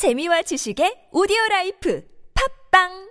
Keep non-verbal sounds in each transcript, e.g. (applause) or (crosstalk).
재미와 지식의 오디오 라이프. 팝빵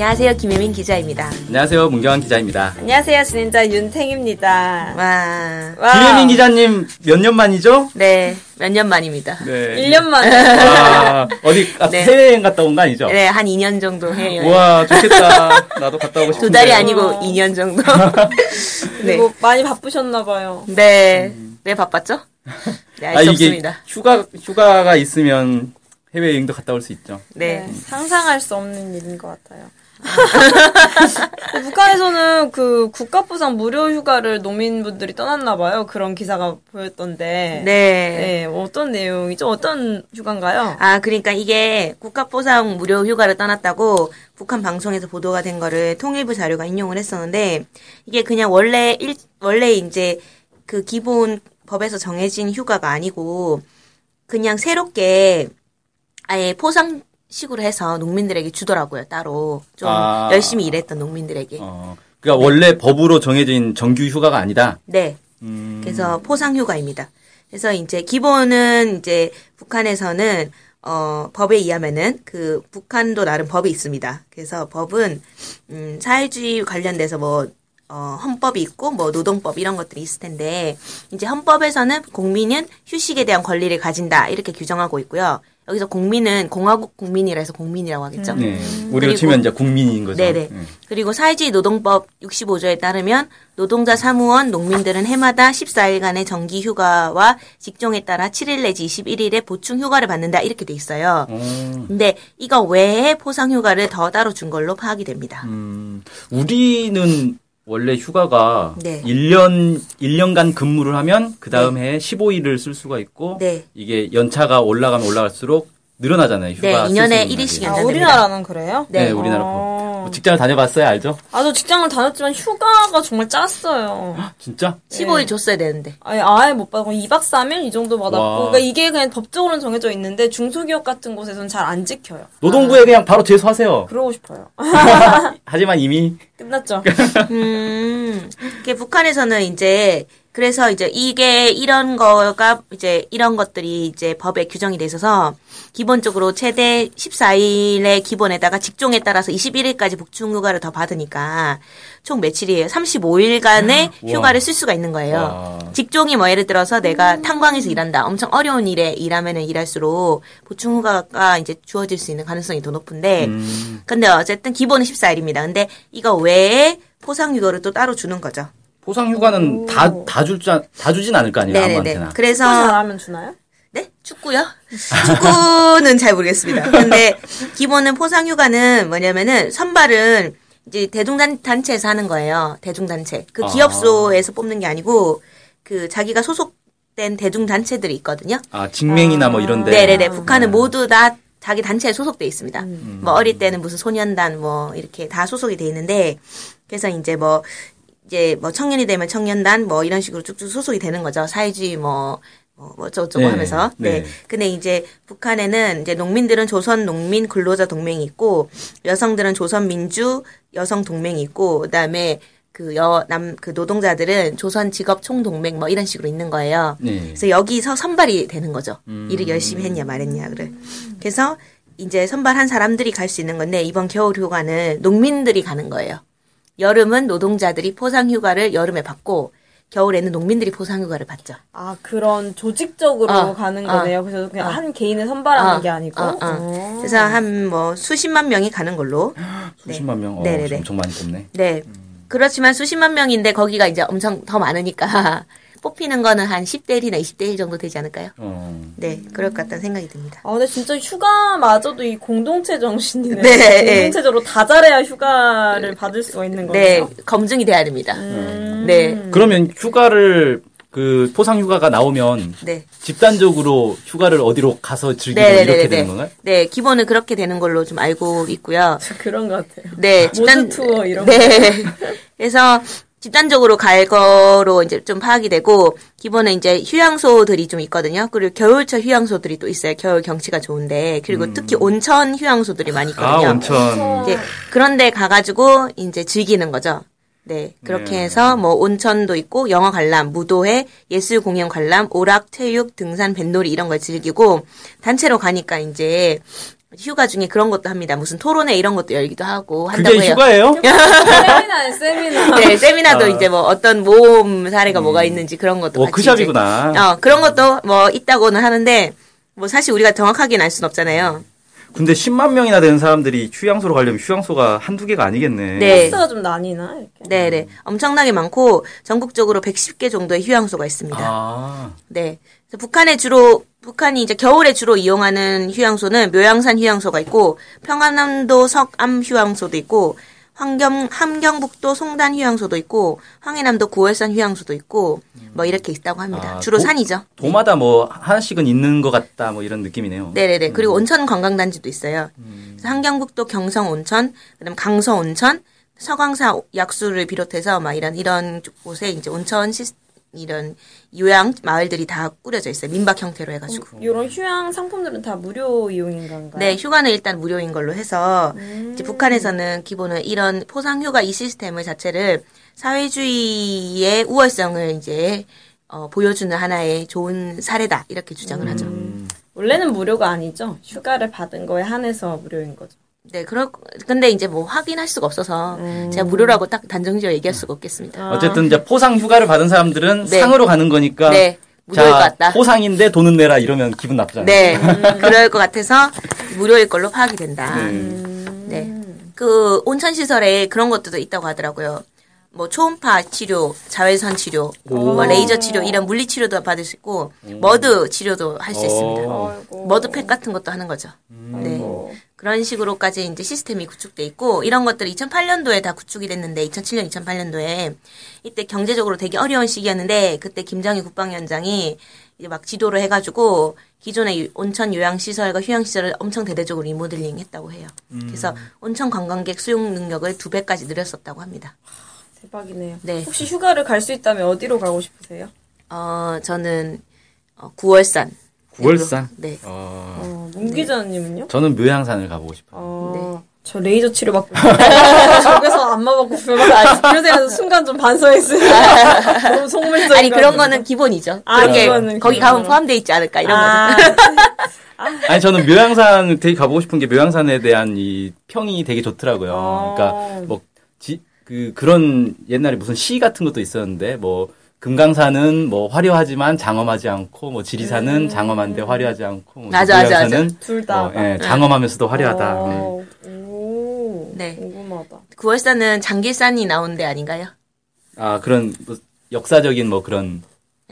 안녕하세요. 김혜민 기자입니다. 안녕하세요. 문경환 기자입니다. 안녕하세요. 진행자 윤탱입니다. 와. 와. 김혜민 기자님 몇 년 만이죠? 네. 몇 년 만입니다. 네. 1년 만에. 아, 어디 아, 네. 해외여행 갔다 온 거 아니죠? 네, 한 2년 정도 해요. 우와, 좋겠다. 나도 갔다 오고 싶은데. 두 달이 아니고 2년 정도. (laughs) 네. 그리고 많이 바쁘셨나 봐요. 네. 왜 바빴죠? 네, 알 아, 수 없습니다. 휴가, 휴가가 있으면 해외여행도 갔다 올 수 있죠. 네. 네, 상상할 수 없는 일인 것 같아요. 근데 북한에서는 그 국가부상 무료 휴가를 농민분들이 떠났나 봐요. 그런 기사가 보였던데. 네. 네, 어떤 내용이죠? 어떤 휴가인가요? 아, 그러니까 이게 국가보상 무료 휴가를 떠났다고 북한 방송에서 보도가 된 거를 통일부 자료가 인용을 했었는데 이게 그냥 원래 일, 원래 이제 그 기본 법에서 정해진 휴가가 아니고 그냥 새롭게 아예 포상 식으로 해서 농민들에게 주더라고요, 따로. 좀 아. 열심히 일했던 농민들에게. 어, 그러니까 원래 법으로 정해진 정규 휴가가 아니다. 네. 음, 그래서 포상 휴가입니다. 그래서 이제 기본은 이제 북한에서는 어 법에 의하면은 그 북한도 나름 법이 있습니다. 그래서 법은 음 사회주의 관련돼서 뭐 어, 헌법이 있고, 뭐, 노동법, 이런 것들이 있을 텐데, 이제 헌법에서는 국민은 휴식에 대한 권리를 가진다, 이렇게 규정하고 있고요. 여기서 국민은 공화국 국민이라 해서 국민이라고 하겠죠. 네. 우리로 그리고- 치면 이제 국민인 거죠. 네네. 음. 그리고 사회주의 노동법 65조에 따르면 노동자 사무원, 농민들은 해마다 14일간의 정기 휴가와 직종에 따라 7일 내지 21일의 보충 휴가를 받는다 이렇게 돼 있어요. 어, 근데 이거 외에 포상 휴가를 더 따로 준 걸로 파악이 됩니다. 음, 우리는 원래 휴가가 네. 1년, 1년간 근무를 하면 그 다음 해에 15일을 쓸 수가 있고 네. 이게 연차가 올라가면 올라갈수록 늘어나잖아요. 휴가 네, 쓸수 2년에 있는 1일씩 날이. 아. 우리나라는 그래요? 네, 네. 우리나라 어. 법. 뭐 직장을 다녀봤어요, 알죠? 아, 저 직장을 다녔지만 휴가가 정말 짰어요. (gasps) 진짜? 15일 줬어야 되는데. 아예, 아예 못 받고 2박 3일 이 정도 받았고. 와. 그러니까 이게 그냥 법적으로는 정해져 있는데 중소기업 같은 곳에서는 잘 안 지켜요. 노동부에 그냥 바로 제소하세요. 그러고 싶어요. (laughs) 하지만 이미 (laughs) 끝났죠. (laughs) 음, 이게 북한에서는 이제 그래서 이제 이게 이런 거가 이제 이런 것들이 이제 법에 규정이 돼 있어서 기본적으로 최대 14일의 기본에다가 직종에 따라서 21일까지 복충 휴가를 더 받으니까 총 며칠이에요? 35일간의 우와. 휴가를 쓸 수가 있는 거예요. 와. 직종이 뭐 예를 들어서 내가 탄광에서 일한다. 엄청 어려운 일에 일하면은 일할수록 보충 휴가가 이제 주어질 수 있는 가능성이 더 높은데 음, 근데 어쨌든 기본은 14일입니다. 근데 이거 외에 포상 휴가를 또 따로 주는 거죠. 포상 휴가는 다 다 줄지 다 주진 않을 거 아니에요, 아무한테나. 그래서 축구 잘하면 주나요? 네? 축구요? (laughs) 축구는 잘 모르겠습니다. 근데 기본은 포상 휴가는 뭐냐면은 선발은 이제 대중단 단체에서 하는 거예요. 대중단체. 그 아. 기업소에서 뽑는 게 아니고 그 자기가 소속된 대중단체들이 있거든요. 아, 직맹이나 뭐 이런 데. 네네네. 북한은 모두 다 자기 단체에 소속돼 있습니다. 음. 뭐 어릴 때는 무슨 소년단 뭐 이렇게 다 소속이 돼 있는데 그래서 이제 뭐 이제 뭐 청년이 되면 청년단 뭐 이런 식으로 쭉쭉 소속이 되는 거죠. 사회주의 뭐 뭐 어쩌고저쩌고 네, 하면서. 네. 네. 근데 이제 북한에는 이제 농민들은 조선 농민 근로자 동맹이 있고 여성들은 조선 민주 여성 동맹이 있고 그다음에 그 여 남 그 노동자들은 조선 직업 총동맹 뭐 이런 식으로 있는 거예요. 네. 그래서 여기서 선발이 되는 거죠. 음. 일을 열심히 했냐 말했냐 그래. 그래서 이제 선발한 사람들이 갈 수 있는 건데 이번 겨울 휴가는 농민들이 가는 거예요. 여름은 노동자들이 포상 휴가를 여름에 받고 겨울에는 농민들이 포상 휴가를 받죠. 아, 그런 조직적으로 어, 가는 어, 거네요. 그래서 그냥 어. 한 개인을 선발하는 어, 게 아니고. 어, 어. 어. 그래서 한 뭐 수십만 명이 가는 걸로. (gasps) 수십만 명. 어, 네네네. 엄청 많이 뽑네. 네. 그렇지만 수십만 명인데 거기가 이제 엄청 더 많으니까 뽑히는 거는 한 10대 1이나 20대 1 정도 되지 않을까요? 어. 네, 그럴 것 같다는 생각이 듭니다. 아, 근데 진짜 휴가마저도 이 공동체 정신이네. 네, 공동체적으로 다 잘해야 휴가를 받을 수가 있는 네, 거네요. 검증이 돼야 됩니다. 음. 네. 그러면 휴가를 그 포상 휴가가 나오면 네. 집단적으로 휴가를 어디로 가서 즐기고 네, 네, 이렇게 네, 되는 네. 건가요? 네, 기본은 그렇게 되는 걸로 좀 알고 있고요. 그런 것 같아요. 네, 모두 투어 이런 네. (laughs) 그래서 집단적으로 갈 거로 이제 좀 파악이 되고 기본은 이제 휴양소들이 좀 있거든요. 그리고 겨울철 휴양소들이 또 있어요. 겨울 경치가 좋은데 그리고 특히 온천 휴양소들이 많이 아, 있거든요. 온천. 이제 그런데 가가지고 이제 즐기는 거죠. 네 그렇게 네. 해서 뭐 온천도 있고 영어 관람, 무도회, 예술 공연 관람, 오락, 체육, 등산, 뱃놀이 이런 걸 즐기고 단체로 가니까 이제 휴가 중에 그런 것도 합니다. 무슨 토론회 이런 것도 열기도 하고 한다고 그게 해요. 휴가예요? 세미나에 (laughs) 세미나. (laughs) 네, 세미나도 아. 이제 뭐 어떤 모험 사례가 뭐가 있는지 그런 것도 같이 워크샵이구나. 이제, 어, 그런 것도 뭐 있다고는 하는데 뭐 사실 우리가 정확하게는 알 수는 없잖아요. 근데 10만 명이나 되는 사람들이 휴양소로 가려면 휴양소가 한두 개가 아니겠네. 네. 코스가 좀 나뉘나 이렇게. 네, 네. 엄청나게 많고 전국적으로 110개 정도의 휴양소가 있습니다. 아. 네. 북한에 주로 북한이 이제 겨울에 주로 이용하는 휴양소는 묘양산 휴양소가 있고 평안남도 석암 휴양소도 있고 환경 함경북도 송단 휴양소도 있고 황해남도 구월산 휴양소도 있고 뭐 이렇게 있다고 합니다. 아, 주로 도- 산이죠. 도마다 뭐 하나씩은 있는 것 같다 뭐 이런 느낌이네요. 네네네. 그리고 온천 관광단지도 있어요. 그래서 한경북도 경성 온천, 그다음 강서 온천, 서광사 약수를 비롯해서 막 이런 이런 곳에 이제 온천 시 이런 요양 마을들이 다 꾸려져 있어요. 민박 형태로 해가지고. 이런 휴양 상품들은 다 무료 이용인 건가요? 네, 휴가는 일단 무료인 걸로 해서 이제 북한에서는 기본은 이런 포상 휴가 이 시스템을 자체를 사회주의의 우월성을 이제 어, 보여주는 하나의 좋은 사례다 이렇게 주장을 하죠. 원래는 무료가 아니죠. 휴가를 받은 거에 한해서 무료인 거죠. 네, 그럴 근데 이제 뭐 확인할 수가 없어서 제가 무료라고 딱 단정지어 얘기할 수가 없겠습니다. 어쨌든 이제 포상 휴가를 받은 사람들은 네. 상으로 가는 거니까 네, 무료일 것 자, 같다. 포상인데 돈은 내라 이러면 기분 나쁘잖아요. 네, 그럴 것 같아서 무료일 걸로 파악이 된다. 네. 네. 그 온천 시설에 그런 것들도 있다고 하더라고요. 뭐 초음파 치료, 자외선 치료, 뭐 레이저 치료 이런 물리 치료도 받을 수 있고 머드 치료도 할 수 있습니다. 어. 아이고. 머드팩 같은 것도 하는 거죠. 네. 그런 식으로까지 이제 시스템이 구축돼 있고 이런 것들이 2008년도에 다 구축이 됐는데 2007년, 2008년도에 이때 경제적으로 되게 어려운 시기였는데 그때 김정일 국방위원장이 이제 막 지도를 해가지고 기존의 유- 온천 요양 시설과 휴양 시설을 엄청 대대적으로 리모델링 했다고 해요. 그래서 온천 관광객 수용 능력을 두 배까지 늘렸었다고 합니다. 대박이네요. 네. 혹시 휴가를 갈 수 있다면 어디로 가고 싶으세요? 어 저는 어, 구월산. 구월산? 네. 어, 어, 문 기자님은요? 저는 묘양산을 가보고 싶어요. 어, 저 레이저 치료 받고 (laughs) 저기서 안마 받고 별말 안 이런 생각 순간 좀 반성했어요. (laughs) 너무 속물적인 아니 그런 거 거는 기본이죠. 아, 그렇게 기본은 거기 가면. 포함돼 있지 않을까 이런 거죠. (laughs) 아, 아니 저는 묘양산 되게 가보고 싶은 게 묘양산에 대한 이 평이 되게 좋더라고요. 어. 그러니까 뭐그 그런 옛날에 무슨 시 같은 것도 있었는데 뭐 금강산은 뭐 화려하지만 장엄하지 않고 뭐 지리산은 장엄한데 화려하지 않고 뭐 맞아, 맞아, 묘양산은 둘 다. 뭐, 예, 장엄하면서도 화려하다. 네. 어, 오, 네. 궁금하다. 구월산은 장길산이 나온 데 아닌가요? 아 그런 뭐 역사적인 뭐 그런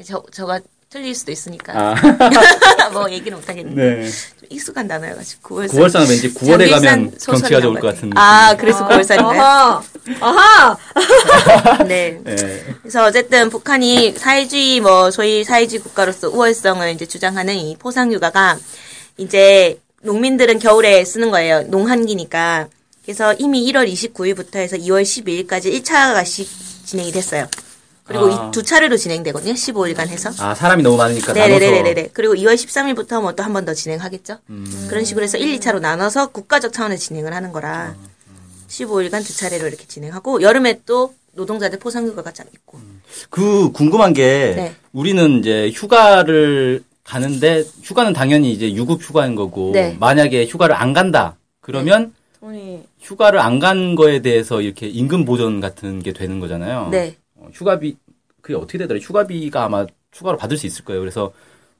저 저가 틀릴 수도 있으니까 아 (laughs) 뭐 얘기는 못 하겠는데 네. 좀 익숙한 단어여가지고 구월산. 9월산은 왠지 9월에 장길산 가면 경치가 좋을 것것 같은 같아요. 느낌. 아 그래서 구월산인가요? 아하! (laughs) 네. 예. 그래서 어쨌든 북한이 사회주의 뭐 소위 사회주의 국가로서 우월성을 이제 주장하는 이 포상휴가가 이제 농민들은 겨울에 쓰는 거예요. 농한기니까. 그래서 이미 1월 29일부터 해서 2월 12일까지 1차가씩 진행이 됐어요. 그리고 아. 이두 차례로 진행되거든요. 15일간 해서. 아 사람이 너무 많으니까 나눠서 네네네네네. 그리고 2월 13일부터 뭐 또 한 번 더 진행하겠죠. 음. 그런 식으로 해서 1, 2차로 나눠서 국가적 차원에서 진행을 하는 거라 15일간 두 차례로 이렇게 진행하고 여름에 또 노동자들 포상휴가가 참 있고. 그 궁금한 게 네. 우리는 이제 휴가를 가는데 휴가는 당연히 이제 유급 휴가인 거고 네. 만약에 휴가를 안 간다 그러면 돈이 휴가를 안 간 거에 대해서 이렇게 임금 보전 같은 게 되는 거잖아요. 네. 어, 휴가비 그게 어떻게 되더라? 휴가비가 아마 추가로 받을 수 있을 거예요. 그래서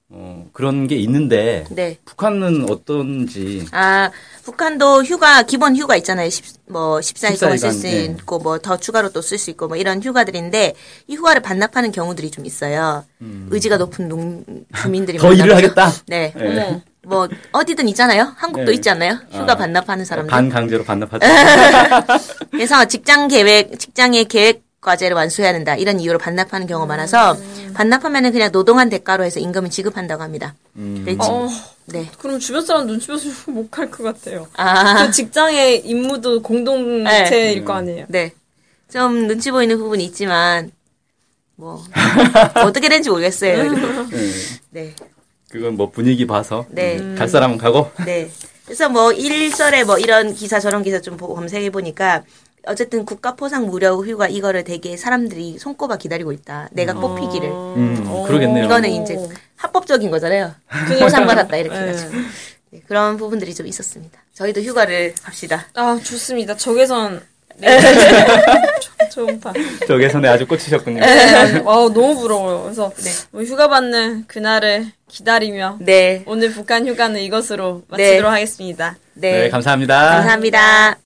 어, 그런 게 있는데 네. 북한은 어떤지 아, 북한도 휴가, 기본 휴가 있잖아요. 10, 뭐, 14일 동안 쓸 14일간, 수 예. 있고, 뭐, 더 추가로 또 쓸 수 있고, 뭐, 이런 휴가들인데, 이 휴가를 반납하는 경우들이 좀 있어요. 의지가 높은 농, 주민들이 음. (laughs) 더 일을. 하겠다. 네. 예. 어머. 뭐, 어디든 있잖아요. 한국도 네. 있지 않나요? 휴가 아, 반납하는 사람들. 반 강제로 반납하죠. (laughs) 그래서 직장 계획, 직장의 계획 과제를 완수해야 된다. 이런 이유로 반납하는 경우가 많아서, 음. 반납하면은 그냥 노동한 대가로 해서 임금을 지급한다고 합니다. 음. 네. 어, 네. 그럼 주변 사람 눈치 보시면 못갈 것 같아요. 아. 그 직장의 임무도 공동체일 네. 거 아니에요. 음. 네. 좀 눈치 보이는 부분이 있지만 뭐 (laughs) 어떻게 된지 모르겠어요. 네. 네. 그건 뭐 분위기 봐서 네. 음, 갈 사람은 가고 네. 그래서 뭐 일설에 뭐 이런 기사 저런 기사 좀 검색해 보니까 어쨌든 국가 포상 무료 휴가 이거를 되게 사람들이 손꼽아 기다리고 있다. 내가 뽑히기를. 음, 그러겠네요. 이거는 이제 합법적인 거잖아요. 포상 받았다 이렇게 해가지고. 네, 그런 부분들이 좀 있었습니다. 저희도 휴가를 갑시다. 아, 좋습니다. 적외선. (laughs) 네. (laughs) 초음파. 적외선에 아주 꽂히셨군요. 네. (laughs) 와우, 너무 부러워요. 그래서 네. 뭐 휴가 받는 그날을 기다리며 네. 오늘 북한 휴가는 이것으로 마치도록 네. 하겠습니다. 네. 네, 감사합니다. 감사합니다.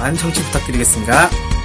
많은 청취 부탁드리겠습니다.